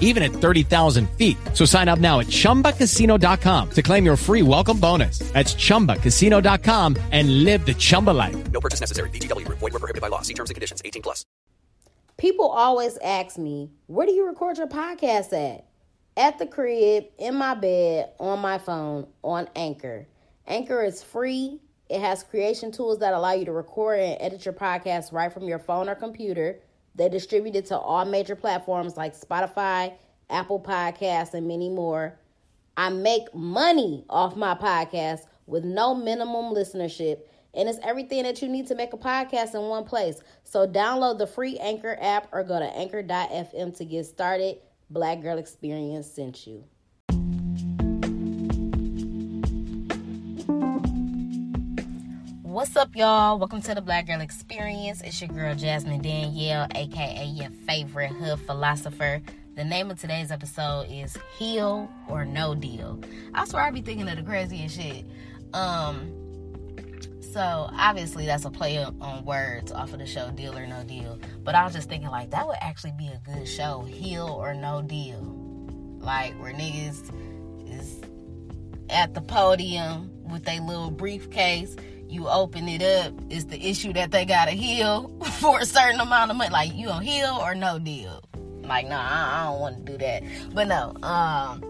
even at 30,000 feet. So sign up now at chumbacasino.com to claim your free welcome bonus. That's chumbacasino.com and live the Chumba life. No purchase necessary. VGW Group. Void were prohibited by law. See terms and conditions. 18 plus. People always ask me, where do you record your podcast at? At the crib, in my bed, on my phone, on Anchor. Anchor is free. It has creation tools that allow you to record and edit your podcast right from your phone or computer. They distribute it to all major platforms like Spotify, Apple Podcasts, and many more. I make money off my podcast with no minimum listenership, and it's everything that you need to make a podcast in one place. So download the free Anchor app or go to anchor.fm to get started. Black Girl Experience sent you. What's up, y'all? Welcome to the Black Girl Experience. It's your girl Jasmine Danielle, aka your favorite hood philosopher. The name of today's episode is Heal or No Deal. I swear I be thinking of the craziest shit. Um, so obviously that's a play on words off of the show Deal or No Deal. But I was just thinking like that would actually be a good show, Heal or No Deal. Like where niggas is at the podium with their little briefcase you open it up, it's the issue that they gotta heal for a certain amount of money. Like you gonna heal or no deal. Like, nah, I, don't want to do that. But no, um,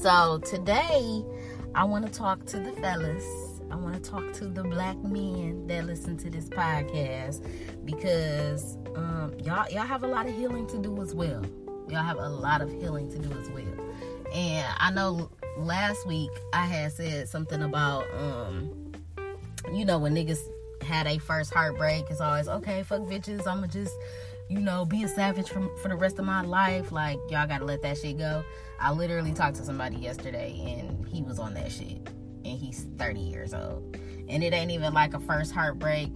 so today I want to talk to the fellas. I want to talk to the black men that listen to this podcast because um, y'all y'all have a lot of healing to do as well. Y'all have a lot of healing to do as well. And I know last week I had said something about um you know, when niggas had a first heartbreak, it's always okay, fuck bitches, I'ma just, you know, be a savage for, for the rest of my life. Like, y'all gotta let that shit go. I literally talked to somebody yesterday and he was on that shit. And he's 30 years old. And it ain't even like a first heartbreak,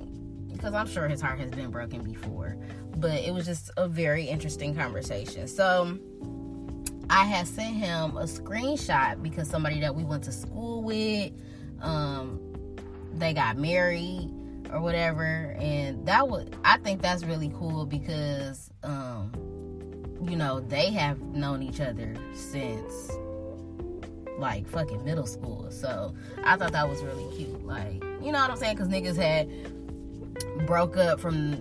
because I'm sure his heart has been broken before. But it was just a very interesting conversation. So I had sent him a screenshot because somebody that we went to school with, um, they got married or whatever. And that would i think that's really cool because um you know they have known each other since like fucking middle school. So i thought that was really cute. Like you know what i'm saying? Because niggas had broke up from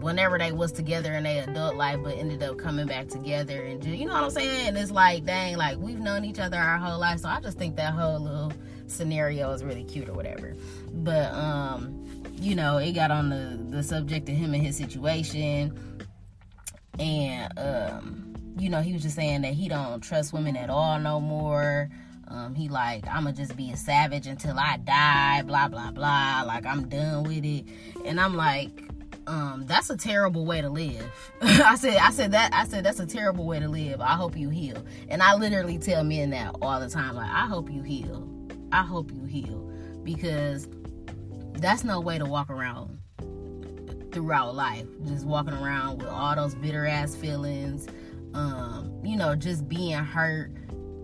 whenever they was together in their adult life but ended up coming back together and you know what i'm saying? It's like dang like we've known each other our whole life. So i just think that whole little scenario is really cute or whatever. But um, you know, it got on the the subject of him and his situation, and um, you know, he was just saying that he don't trust women at all no more. Um, he like, I'ma just be a savage until I die, blah blah blah. Like I'm done with it. And I'm like, um, that's a terrible way to live. I said, I said that, I said that's a terrible way to live. I hope you heal. And I literally tell men that all the time. Like, I hope you heal. I hope you heal because that's no way to walk around throughout life. Just walking around with all those bitter ass feelings, um, you know, just being hurt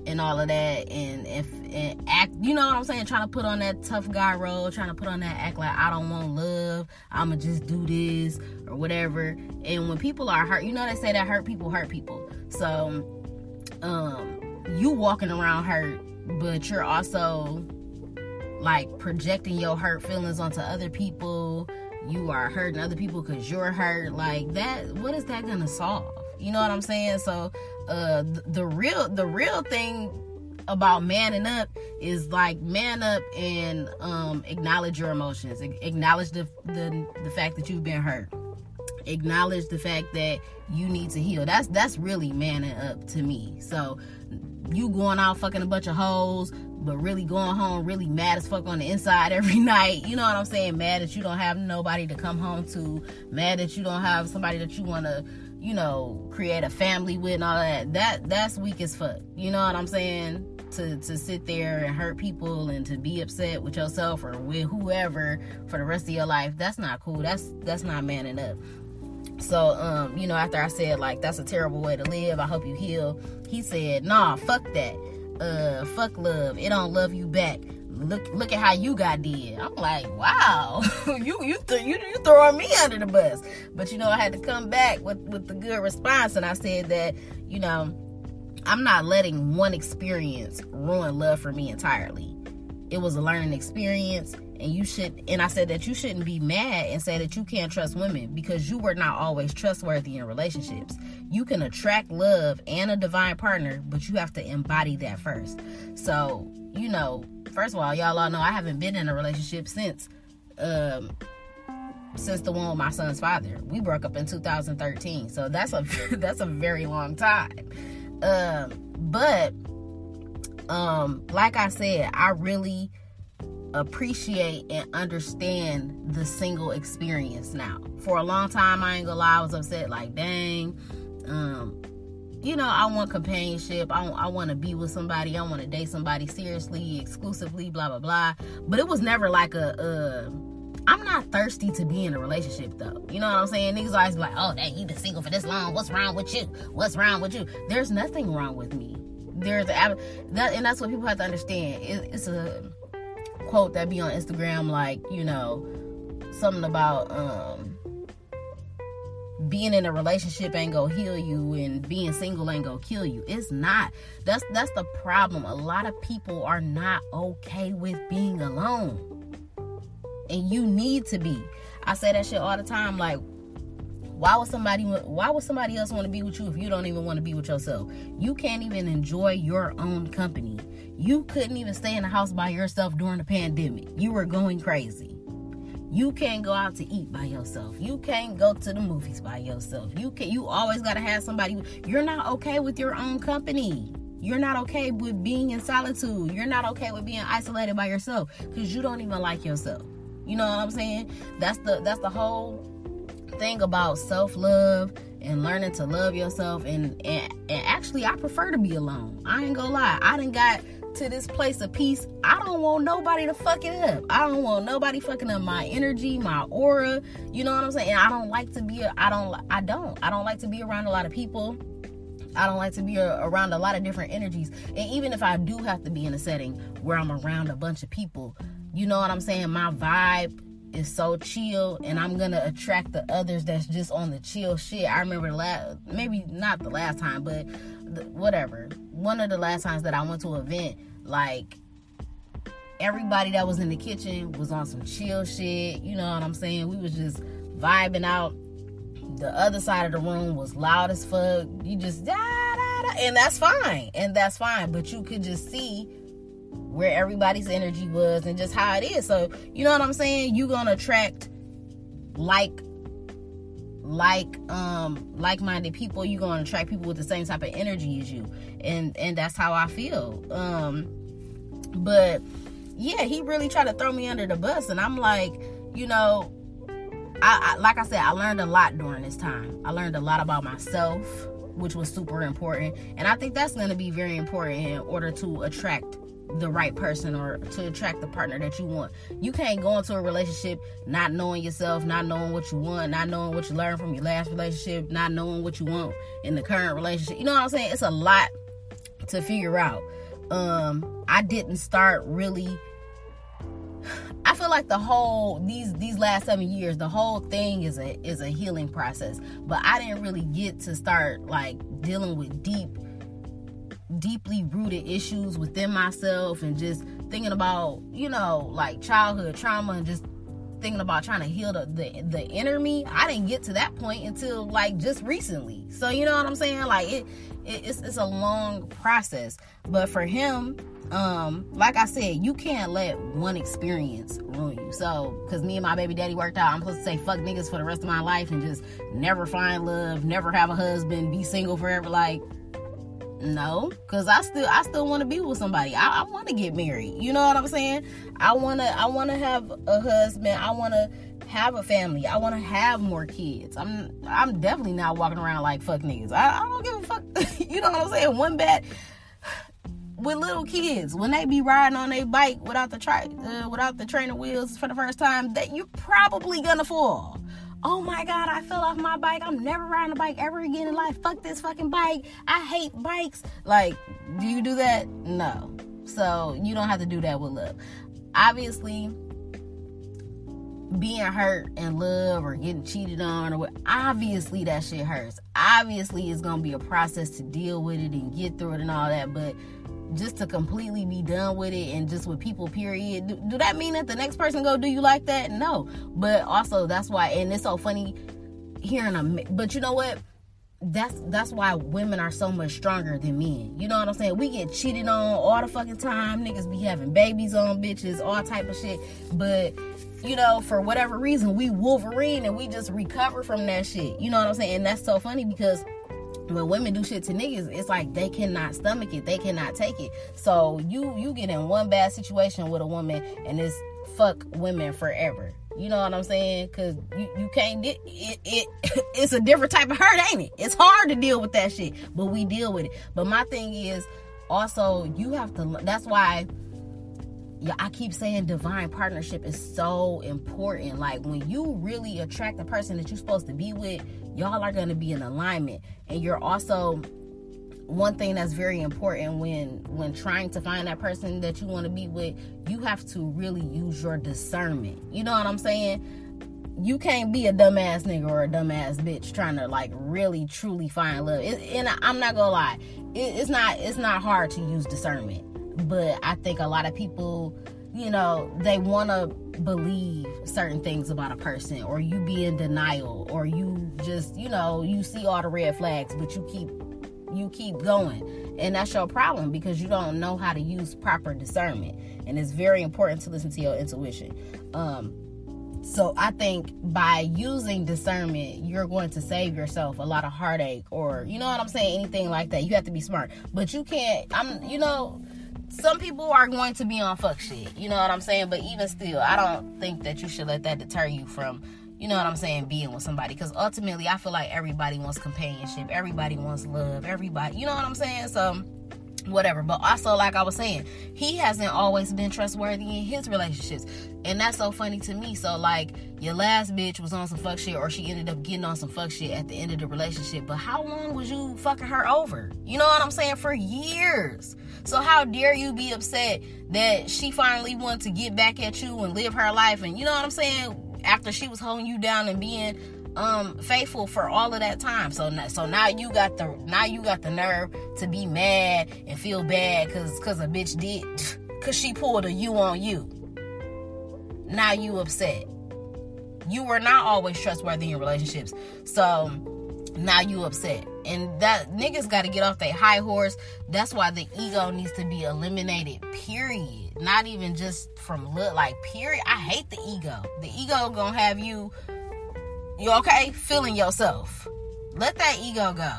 and all of that and if and act you know what I'm saying, trying to put on that tough guy role, trying to put on that act like I don't want love, I'ma just do this or whatever. And when people are hurt, you know they say that hurt people hurt people. So um you walking around hurt but you're also like projecting your hurt feelings onto other people. You are hurting other people because you're hurt. Like that, what is that gonna solve? You know what I'm saying? So, uh, the, the real, the real thing about manning up is like man up and um acknowledge your emotions acknowledge the the, the fact that you've been hurt acknowledge the fact that you need to heal that's that's really manning up to me so you going out fucking a bunch of hoes but really going home really mad as fuck on the inside every night. You know what I'm saying? Mad that you don't have nobody to come home to. Mad that you don't have somebody that you want to, you know, create a family with and all that. That that's weak as fuck. You know what I'm saying? To, to sit there and hurt people and to be upset with yourself or with whoever for the rest of your life that's not cool that's that's not manning up so um you know after i said like that's a terrible way to live i hope you heal he said nah fuck that. Uh fuck love. It don't love you back. Look look at how you got did. I'm like wow. You you th- you you throwing me under the bus. But you know i had to come back with with the good response and i said that you know i'm not letting one experience ruin love for me entirely it was a learning experience and you should and i said that you shouldn't be mad and say that you can't trust women because you were not always trustworthy in relationships. You can attract love and a divine partner but you have to embody that first. So you know first of all y'all all know i haven't been in a relationship since um since the one with my son's father. We broke up in 2013 so that's a that's a very long time. Um but um like i said i really appreciate and understand the single experience now. For a long time, I ain't gonna lie, I was upset, like, dang, um, you know, I want companionship. I, I want to be with somebody. I want to date somebody seriously, exclusively, blah, blah, blah. But it was never like a, uh, I'm not thirsty to be in a relationship though. You know what I'm saying? Niggas always be like, oh, dang, you been single for this long. What's wrong with you? What's wrong with you? There's nothing wrong with me. There's, that, and that's what people have to understand. It, it's a, quote that be on Instagram, like, you know, something about um being in a relationship ain't gonna heal you and being single ain't gonna kill you. It's not. That's that's the problem. A lot of people are not okay with being alone. And you need to be. I say that shit all the time, like why would somebody why would somebody else want to be with you if you don't even want to be with yourself? You can't even enjoy your own company. You couldn't even stay in the house by yourself during the pandemic. You were going crazy. You can't go out to eat by yourself. You can't go to the movies by yourself. You can you always got to have somebody. You're not okay with your own company. You're not okay with being in solitude. You're not okay with being isolated by yourself cuz you don't even like yourself. You know what I'm saying? That's the that's the whole thing about self-love and learning to love yourself and, and and actually I prefer to be alone. I ain't gonna lie. I didn't got to this place of peace, I don't want nobody to fuck it up. I don't want nobody fucking up my energy, my aura. You know what I'm saying? And I don't like to be. I don't. I don't. I don't like to be around a lot of people. I don't like to be around a lot of different energies. And even if I do have to be in a setting where I'm around a bunch of people, you know what I'm saying? My vibe is so chill and I'm gonna attract the others that's just on the chill shit. I remember last maybe not the last time, but the, whatever. One of the last times that I went to an event, like everybody that was in the kitchen was on some chill shit. You know what I'm saying? We was just vibing out. The other side of the room was loud as fuck. You just da da da, and that's fine, and that's fine. But you could just see where everybody's energy was and just how it is. So, you know what I'm saying? You're going to attract like like um like-minded people. You're going to attract people with the same type of energy as you. And and that's how i feel. Um but yeah he really tried to throw me under the bus. And i'm like you know I, I like i said i learned a lot during this time. I learned a lot about myself which was super important. And i think that's going to be very important in order to attract the right person or to attract the partner that you want. You can't go into a relationship not knowing yourself, not knowing what you want, not knowing what you learned from your last relationship, not knowing what you want in the current relationship. You know what I'm saying? It's a lot to figure out. Um, I didn't start really I feel like the whole these these last seven years, the whole thing is a is a healing process. But I didn't really get to start like dealing with deep deeply rooted issues within myself and just thinking about, you know, like childhood trauma and just thinking about trying to heal the, the the inner me. I didn't get to that point until like just recently. So you know what I'm saying? Like it, it it's it's a long process. But for him, um, like I said, you can't let one experience ruin you. So, because me and my baby daddy worked out, I'm supposed to say fuck niggas for the rest of my life and just never find love, never have a husband, be single forever. Like, no, because I still I still want to be with somebody. I, I want to get married. You know what I'm saying? I wanna I wanna have a husband. I wanna have a family. I want to have more kids. I'm I'm definitely not walking around like fuck niggas. I, I don't give a fuck. you know what I'm saying? One bad with little kids when they be riding on their bike without the tri- uh, without the trainer wheels for the first time, that you're probably gonna fall. Oh my god, I fell off my bike. I'm never riding a bike ever again in life. Fuck this fucking bike. I hate bikes. Like, do you do that? No. So you don't have to do that with love. Obviously, being hurt in love or getting cheated on or what obviously that shit hurts obviously it's gonna be a process to deal with it and get through it and all that but just to completely be done with it and just with people period do, do that mean that the next person go do you like that no but also that's why and it's so funny hearing a but you know what that's that's why women are so much stronger than men. You know what I'm saying? We get cheated on all the fucking time. Niggas be having babies on bitches, all type of shit. But you know, for whatever reason, we Wolverine and we just recover from that shit. You know what I'm saying? And that's so funny because when women do shit to niggas, it's like they cannot stomach it. They cannot take it. So you you get in one bad situation with a woman and it's fuck women forever. You know what I'm saying? Cause you, you can't it, it, it it's a different type of hurt, ain't it? It's hard to deal with that shit, but we deal with it. But my thing is also you have to that's why yeah, I keep saying divine partnership is so important. Like when you really attract the person that you're supposed to be with, y'all are going to be in alignment. And you're also one thing that's very important when when trying to find that person that you want to be with, you have to really use your discernment. You know what I'm saying? You can't be a dumbass nigga or a dumbass bitch trying to like really truly find love. It, and I'm not gonna lie, it, it's not it's not hard to use discernment but I think a lot of people, you know, they want to believe certain things about a person, or you be in denial, or you just, you know, you see all the red flags, but you keep you keep going and that's your problem because you don't know how to use proper discernment and it's very important to listen to your intuition um so I think by using discernment, you're going to save yourself a lot of heartache or you know what I'm saying, anything like that. You have to be smart. But you can't I'm you know, some people are going to be on fuck shit. You know what I'm saying? But even still, I don't think that you should let that deter you from, you know what I'm saying, being with somebody. Because ultimately, I feel like everybody wants companionship. Everybody wants love. Everybody, you know what I'm saying? So, whatever. But also, like I was saying, he hasn't always been trustworthy in his relationships. And that's so funny to me. So, like, your last bitch was on some fuck shit, or she ended up getting on some fuck shit at the end of the relationship. But how long was you fucking her over? You know what I'm saying? For years. So how dare you be upset that she finally wanted to get back at you and live her life and you know what I'm saying? After she was holding you down and being um faithful for all of that time. So so now you got the now you got the nerve to be mad and feel bad cuz cuz a bitch did cuz she pulled a you on you. Now you upset. You were not always trustworthy in relationships. So now you upset and that niggas got to get off their high horse that's why the ego needs to be eliminated period not even just from look like period i hate the ego the ego gonna have you you okay feeling yourself let that ego go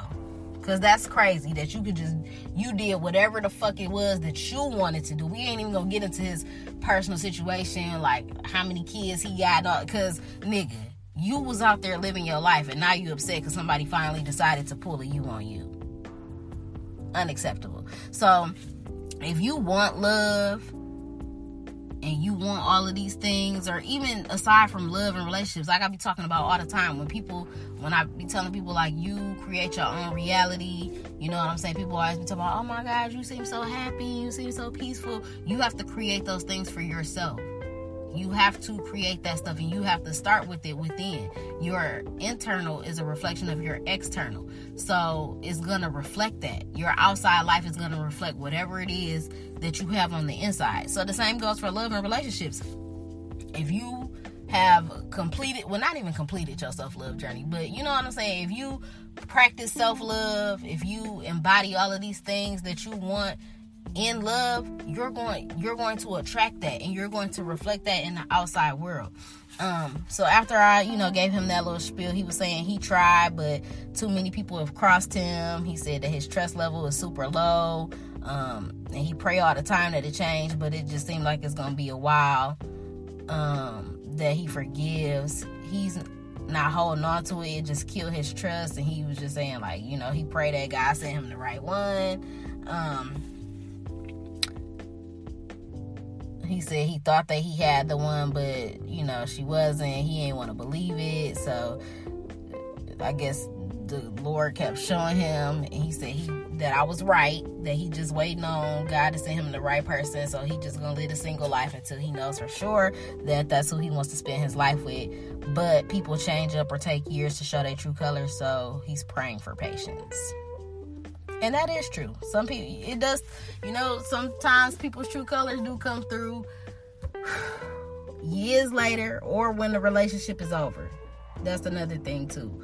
because that's crazy that you could just you did whatever the fuck it was that you wanted to do we ain't even gonna get into his personal situation like how many kids he got because nigga you was out there living your life and now you upset because somebody finally decided to pull a you on you. Unacceptable. So if you want love and you want all of these things, or even aside from love and relationships, like I be talking about all the time, when people, when I be telling people like you create your own reality, you know what I'm saying? People always be talking about, oh my God, you seem so happy, you seem so peaceful. You have to create those things for yourself. You have to create that stuff and you have to start with it within. Your internal is a reflection of your external. So it's going to reflect that. Your outside life is going to reflect whatever it is that you have on the inside. So the same goes for love and relationships. If you have completed well not even completed your self-love journey but you know what i'm saying if you practice self-love if you embody all of these things that you want in love you're going you're going to attract that and you're going to reflect that in the outside world um so after i you know gave him that little spiel he was saying he tried but too many people have crossed him he said that his trust level is super low um and he pray all the time that it changed but it just seemed like it's gonna be a while um that he forgives. He's not holding on to it, it just killed his trust and he was just saying like you know he prayed that god sent him the right one. Um he said he thought that he had the one, but you know she wasn't. He ain't want to believe it, so I guess the Lord kept showing him, and he said he that I was right, that he just waiting on God to send him the right person, so he just gonna live a single life until he knows for sure that that's who he wants to spend his life with. But people change up or take years to show their true colors, so he's praying for patience. And that is true. Some people, it does, you know, sometimes people's true colors do come through years later or when the relationship is over. That's another thing, too.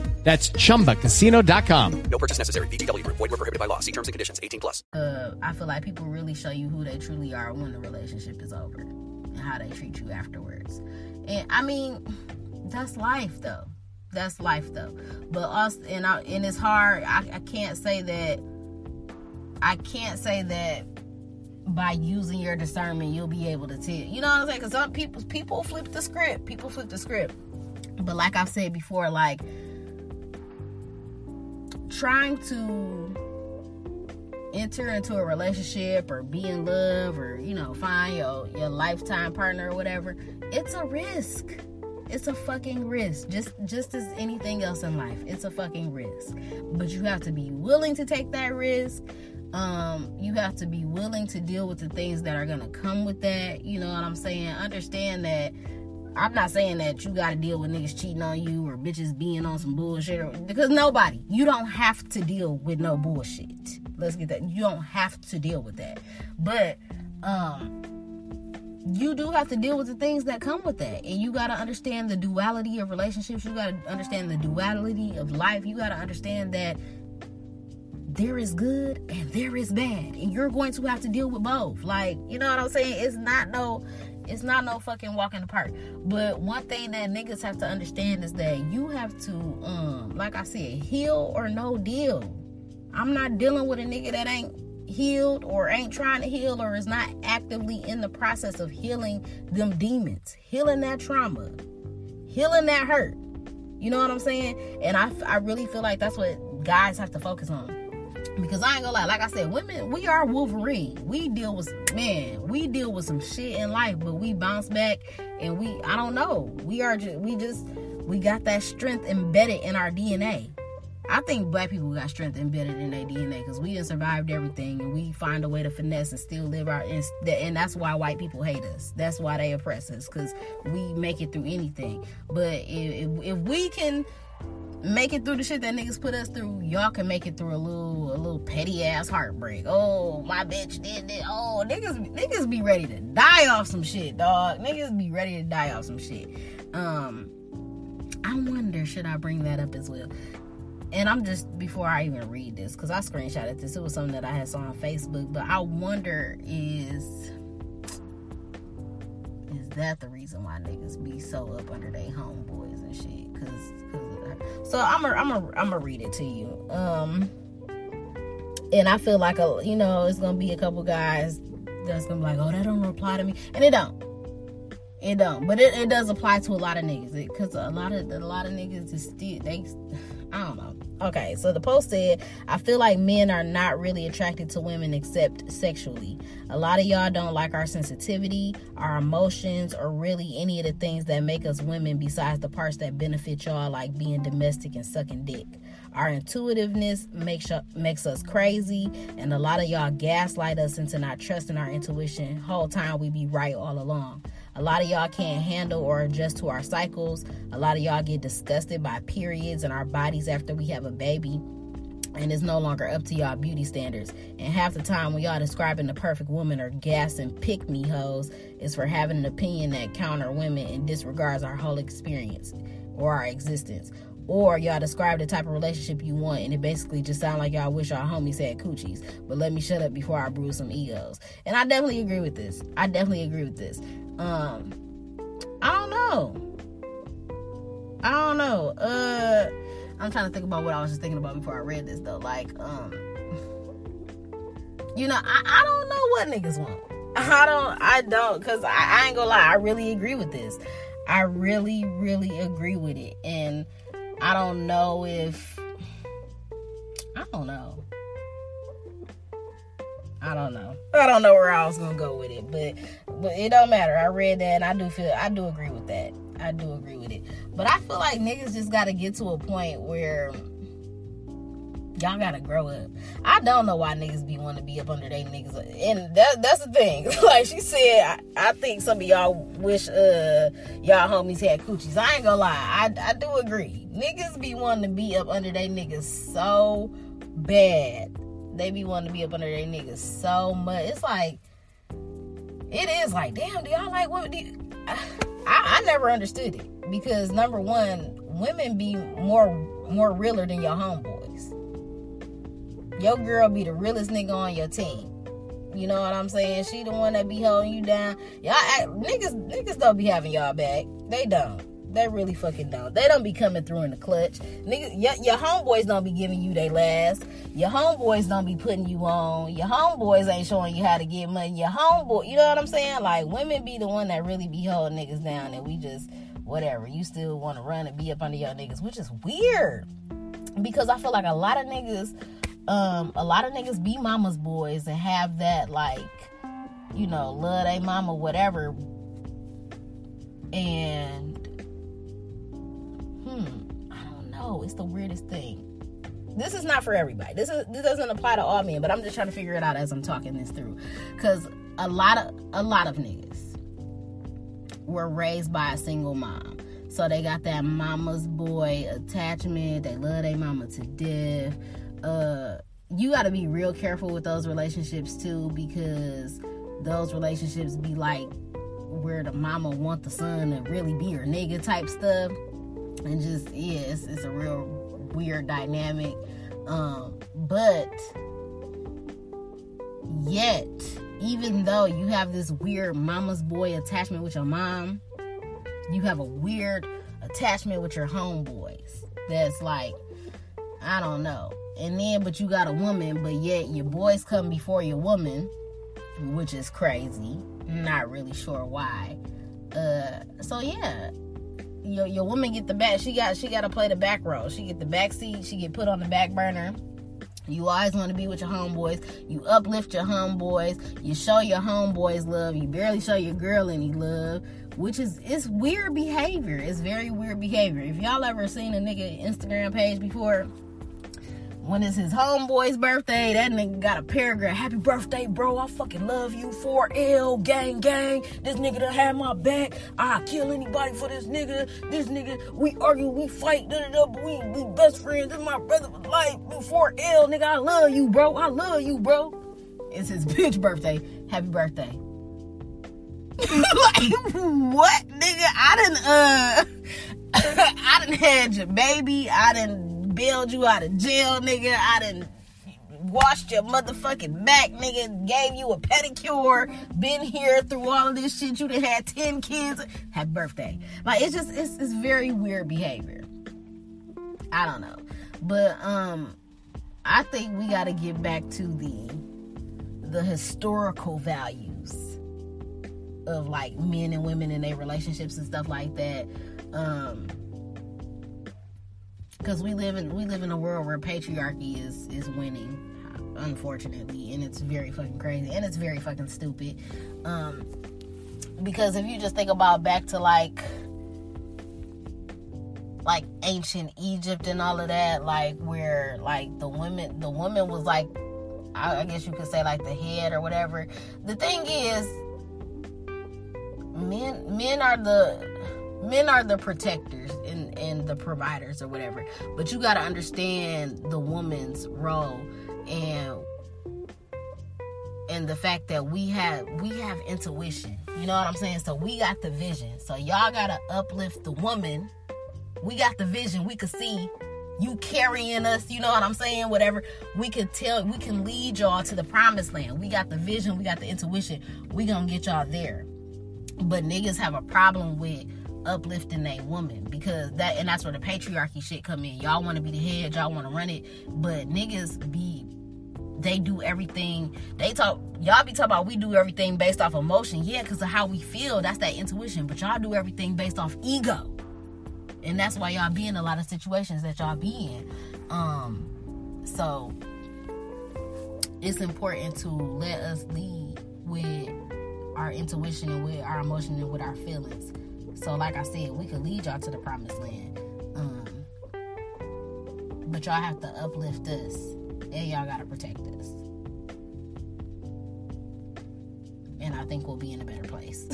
That's chumbacasino.com. No purchase necessary. VGW Group. Void were prohibited by law. See terms and conditions. 18 plus. Uh, I feel like people really show you who they truly are when the relationship is over and how they treat you afterwards. And I mean, that's life though. That's life though. But us and I, and it's hard. I, I can't say that. I can't say that by using your discernment you'll be able to tell. You know what I'm saying? Because some people people flip the script. People flip the script. But like I've said before, like trying to enter into a relationship or be in love or you know find your your lifetime partner or whatever it's a risk. It's a fucking risk. Just just as anything else in life it's a fucking risk. But you have to be willing to take that risk. Um you have to be willing to deal with the things that are to come with that. You know what i'm saying? Understand that I'm not saying that you gotta deal with niggas cheating on you or bitches being on some bullshit or, because nobody. You don't have to deal with no bullshit. Let's get that. You don't have to deal with that. But um you do have to deal with the things that come with that. And you gotta understand the duality of relationships. You gotta understand the duality of life. You gotta understand that there is good and there is bad. And you're going to have to deal with both. Like, you know what I'm saying? It's not no it's not no fucking walk in the park. But one thing that niggas have to understand is that you have to, um, like I said, heal or no deal. I'm not dealing with a nigga that ain't healed or ain't trying to heal or is not actively in the process of healing them demons, healing that trauma, healing that hurt. You know what I'm saying? And I, I really feel like that's what guys have to focus on because I ain't gonna lie, like I said, women, we are Wolverine. We deal with man, we deal with some shit in life, but we bounce back and we I don't know. We are just we just we got that strength embedded in our DNA. I think black people got strength embedded in their DNA because we have survived everything and we find a way to finesse and still live our and that's why white people hate us. That's why they oppress us because we make it through anything. But if, if we can make it through the shit that niggas put us through, y'all can make it through a little a little petty ass heartbreak. Oh, my bitch did it. Oh, niggas niggas be ready to die off some shit, dog. Niggas be ready to die off some shit. Um I wonder should I bring that up as well? And I'm just before I even read this, because I screenshotted this. It was something that I had saw on Facebook, but I wonder is is that the reason why niggas be so up under their homeboys and shit? Cause, Cause so I'm gonna I'm gonna I'm gonna read it to you. Um, and I feel like a you know it's gonna be a couple guys that's gonna be like, oh, that don't apply to me, and it don't. It don't, but it, it does apply to a lot of niggas because a lot of a lot of niggas just still they I don't know. Okay, so the post said, I feel like men are not really attracted to women except sexually. A lot of y'all don't like our sensitivity, our emotions, or really any of the things that make us women besides the parts that benefit y'all, like being domestic and sucking dick. Our intuitiveness makes makes us crazy, and a lot of y'all gaslight us into not trusting our intuition. Whole time we be right all along. A lot of y'all can't handle or adjust to our cycles. A lot of y'all get disgusted by periods and our bodies after we have a baby and it's no longer up to y'all beauty standards. And half the time when y'all describing the perfect woman or gassing pick me hoes is for having an opinion that counter women and disregards our whole experience or our existence. Or y'all describe the type of relationship you want, and it basically just sound like y'all wish our homies had coochies. But let me shut up before I bruise some egos. And I definitely agree with this. I definitely agree with this. Um, I don't know. I don't know. Uh I'm trying to think about what I was just thinking about before I read this though. Like, um, you know, I, I don't know what niggas want. I don't, I don't, cause I, I ain't gonna lie, I really agree with this. I really, really agree with it, and I don't know if I don't know. I don't know. I don't know where I was gonna go with it, but but it don't matter. I read that, and I do feel I do agree with that. I do agree with it. But I feel like niggas just gotta get to a point where y'all gotta grow up. I don't know why niggas be wanting to be up under they niggas, and that that's the thing. like she said, I, I, think some of y'all wish uh y'all homies had coochies. I ain't gonna lie, I I do agree. Niggas be wanting to be up under they niggas so bad. They be wanting to be up under their niggas so much. It's like it is like, damn, do y'all like what I, I never understood it because number one, women be more more realer than your homeboys. Your girl be the realest nigga on your team. You know what I'm saying? She the one that be holding you down. Y'all act, niggas niggas don't be having y'all back. They don't. They really fucking don't. They don't be coming through in the clutch. Niggas, your, your homeboys don't be giving you they last. Your homeboys don't be putting you on. Your homeboys ain't showing you how to get money. Your homeboy, you know what I'm saying? Like women be the one that really be holding niggas down, and we just whatever. You still want to run and be up under your niggas, which is weird because I feel like a lot of niggas, um, a lot of niggas be mama's boys and have that like, you know, love they mama, whatever. And hmm, I don't know. It's the weirdest thing. This is not for everybody. This is this doesn't apply to all men, but I'm just trying to figure it out as I'm talking this through. Cause a lot of a lot of niggas were raised by a single mom. So they got that mama's boy attachment. They love their mama to death. Uh, you got to be real careful with those relationships too, because those relationships be like where the mama want the son to really be her nigga type stuff and just yeah, it's, it's a real weird dynamic. Um, but yet, even though you have this weird mama's boy attachment with your mom, you have a weird attachment with your homeboys. That's like, I don't know. And then, but you got a woman, but yet your boys come before your woman, which is crazy. Not really sure why. Uh, so yeah, your your woman get the back. She got she got to play the back row. She get the back seat. She get put on the back burner. You always want to be with your homeboys. You uplift your homeboys. You show your homeboys love. You barely show your girl any love, which is it's weird behavior. It's very weird behavior. If y'all ever seen a nigga Instagram page before, when it's his homeboy's birthday, that nigga got a paragraph. Happy birthday, bro. I fucking love you. 4L, gang, gang. This nigga done had my back. I'll kill anybody for this nigga. This nigga, we argue, we fight, da da da, but we, we best friends. This is my brother for life. 4L, nigga, I love you, bro. I love you, bro. It's his bitch birthday. Happy birthday. like, what, nigga? I didn't, uh, I didn't had your baby. I didn't bailed you out of jail, nigga. I done washed your motherfucking back, nigga. Gave you a pedicure. Been here through all of this shit. You done had 10 kids. Happy birthday. Like, it's just, it's, it's very weird behavior. I don't know. But, um, I think we got to get back to the, the historical values of like men and women in their relationships and stuff like that. Um, because we live in we live in a world where patriarchy is is winning unfortunately and it's very fucking crazy and it's very fucking stupid um because if you just think about back to like like ancient Egypt and all of that, like where like the women the woman was like I, I guess you could say like the head or whatever. The thing is men men are the men are the protectors and, and the providers or whatever. But you gotta understand the woman's role and and the fact that we have we have intuition. You know what I'm saying? So we got the vision. So y'all gotta uplift the woman. We got the vision. We could see you carrying us, you know what I'm saying? Whatever. We could tell we can lead y'all to the promised land. We got the vision, we got the intuition. We gonna get y'all there. But niggas have a problem with uplifting a woman because that and that's where the patriarchy shit come in. Y'all want to be the head, y'all want to run it, but niggas be they do everything. They talk y'all be talking about we do everything based off emotion. Yeah, because of how we feel. That's that intuition. But y'all do everything based off ego. And that's why y'all be in a lot of situations that y'all be in. Um so it's important to let us lead with our intuition and with our emotion and with our feelings. So, like I said, we could lead y'all to the promised land. Um, but y'all have to uplift us and y'all gotta protect us. And I think we'll be in a better place.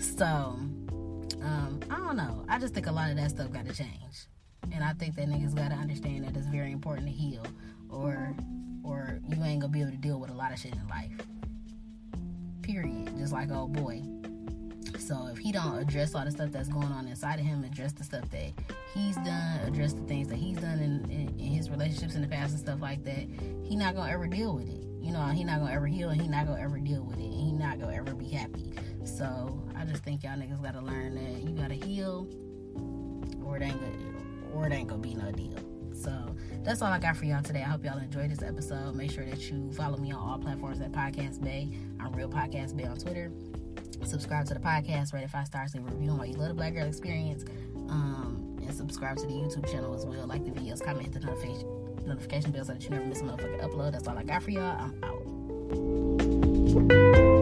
so, um, I don't know. I just think a lot of that stuff gotta change. And I think that niggas gotta understand that it's very important to heal or or you ain't gonna be able to deal with a lot of shit in life. Period. Just like old boy. So if he don't address all the stuff that's going on inside of him, address the stuff that he's done, address the things that he's done in, in, in his relationships in the past and stuff like that, he not gonna ever deal with it. You know, he not gonna ever heal and he not gonna ever deal with it. And he not gonna ever be happy. So I just think y'all niggas gotta learn that you gotta heal or it ain't gonna, or it ain't gonna be no deal. So that's all I got for y'all today. I hope y'all enjoyed this episode. Make sure that you follow me on all platforms at Podcast Bay. I'm Real Podcast Bay on Twitter. Subscribe to the podcast, rate it five stars, leave a review on why you love the Black Girl Experience. Um, and subscribe to the YouTube channel as well. Like the videos, comment, the notification notification bell so that you never miss a motherfucking upload. That's all I got for y'all. I'm out.